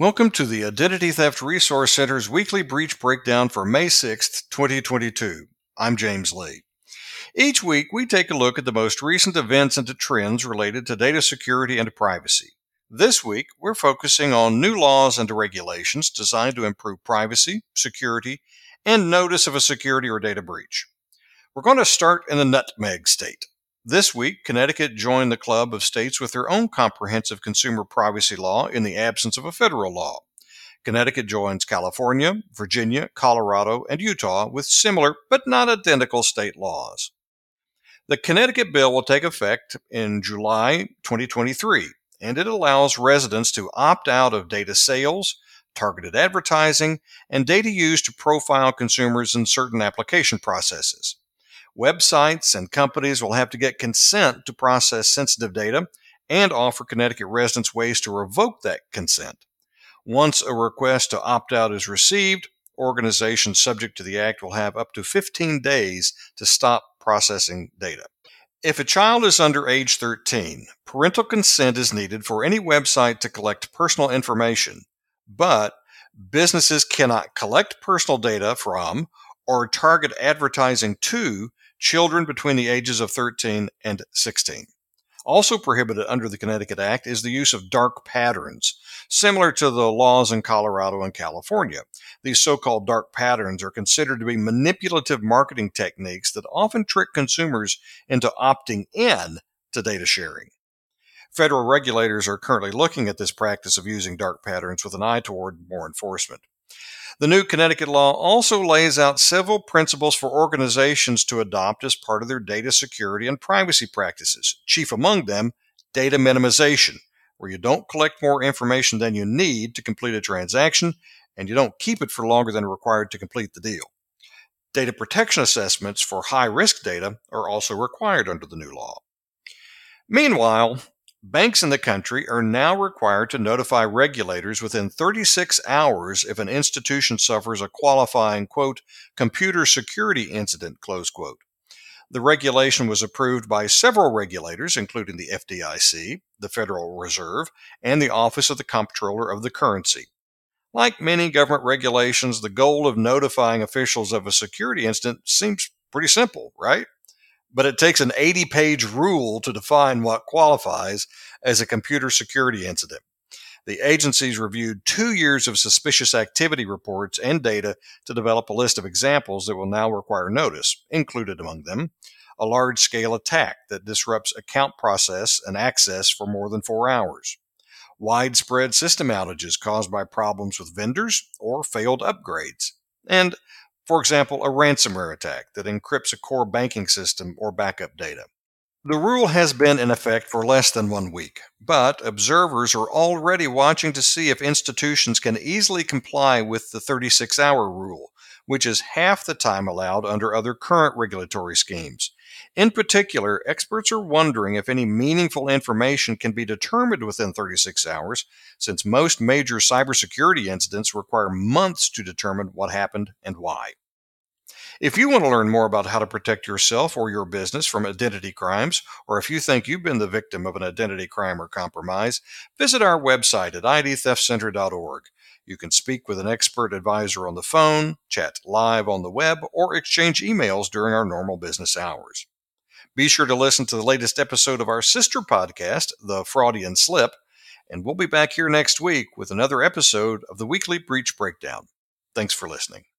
Welcome to the Identity Theft Resource Center's weekly breach breakdown for May 6th, 2022. I'm James Lee. Each week, we take a look at the most recent events and trends related to data security and privacy. This week, we're focusing on new laws and regulations designed to improve privacy, security, and notice of a security or data breach. We're going to start in the nutmeg state. This week, Connecticut joined the club of states with their own comprehensive consumer privacy law in the absence of a federal law. Connecticut joins California, Virginia, Colorado, and Utah with similar but not identical state laws. The Connecticut bill will take effect in July 2023, and it allows residents to opt out of data sales, targeted advertising, and data used to profile consumers in certain application processes. Websites and companies will have to get consent to process sensitive data and offer Connecticut residents ways to revoke that consent. Once a request to opt out is received, organizations subject to the Act will have up to 15 days to stop processing data. If a child is under age 13, parental consent is needed for any website to collect personal information, but businesses cannot collect personal data from or target advertising to children between the ages of 13 and 16. Also prohibited under the Connecticut Act is the use of dark patterns, similar to the laws in Colorado and California. These so called dark patterns are considered to be manipulative marketing techniques that often trick consumers into opting in to data sharing. Federal regulators are currently looking at this practice of using dark patterns with an eye toward more enforcement. The new Connecticut law also lays out several principles for organizations to adopt as part of their data security and privacy practices, chief among them, data minimization, where you don't collect more information than you need to complete a transaction and you don't keep it for longer than required to complete the deal. Data protection assessments for high risk data are also required under the new law. Meanwhile, Banks in the country are now required to notify regulators within 36 hours if an institution suffers a qualifying, quote, computer security incident, close quote. The regulation was approved by several regulators, including the FDIC, the Federal Reserve, and the Office of the Comptroller of the Currency. Like many government regulations, the goal of notifying officials of a security incident seems pretty simple, right? But it takes an 80 page rule to define what qualifies as a computer security incident. The agencies reviewed two years of suspicious activity reports and data to develop a list of examples that will now require notice, included among them a large scale attack that disrupts account process and access for more than four hours, widespread system outages caused by problems with vendors or failed upgrades, and for example, a ransomware attack that encrypts a core banking system or backup data. The rule has been in effect for less than one week, but observers are already watching to see if institutions can easily comply with the 36 hour rule, which is half the time allowed under other current regulatory schemes. In particular, experts are wondering if any meaningful information can be determined within 36 hours, since most major cybersecurity incidents require months to determine what happened and why. If you want to learn more about how to protect yourself or your business from identity crimes, or if you think you've been the victim of an identity crime or compromise, visit our website at idtheftcenter.org. You can speak with an expert advisor on the phone, chat live on the web, or exchange emails during our normal business hours. Be sure to listen to the latest episode of our sister podcast, The Fraudian Slip, and we'll be back here next week with another episode of the Weekly Breach Breakdown. Thanks for listening.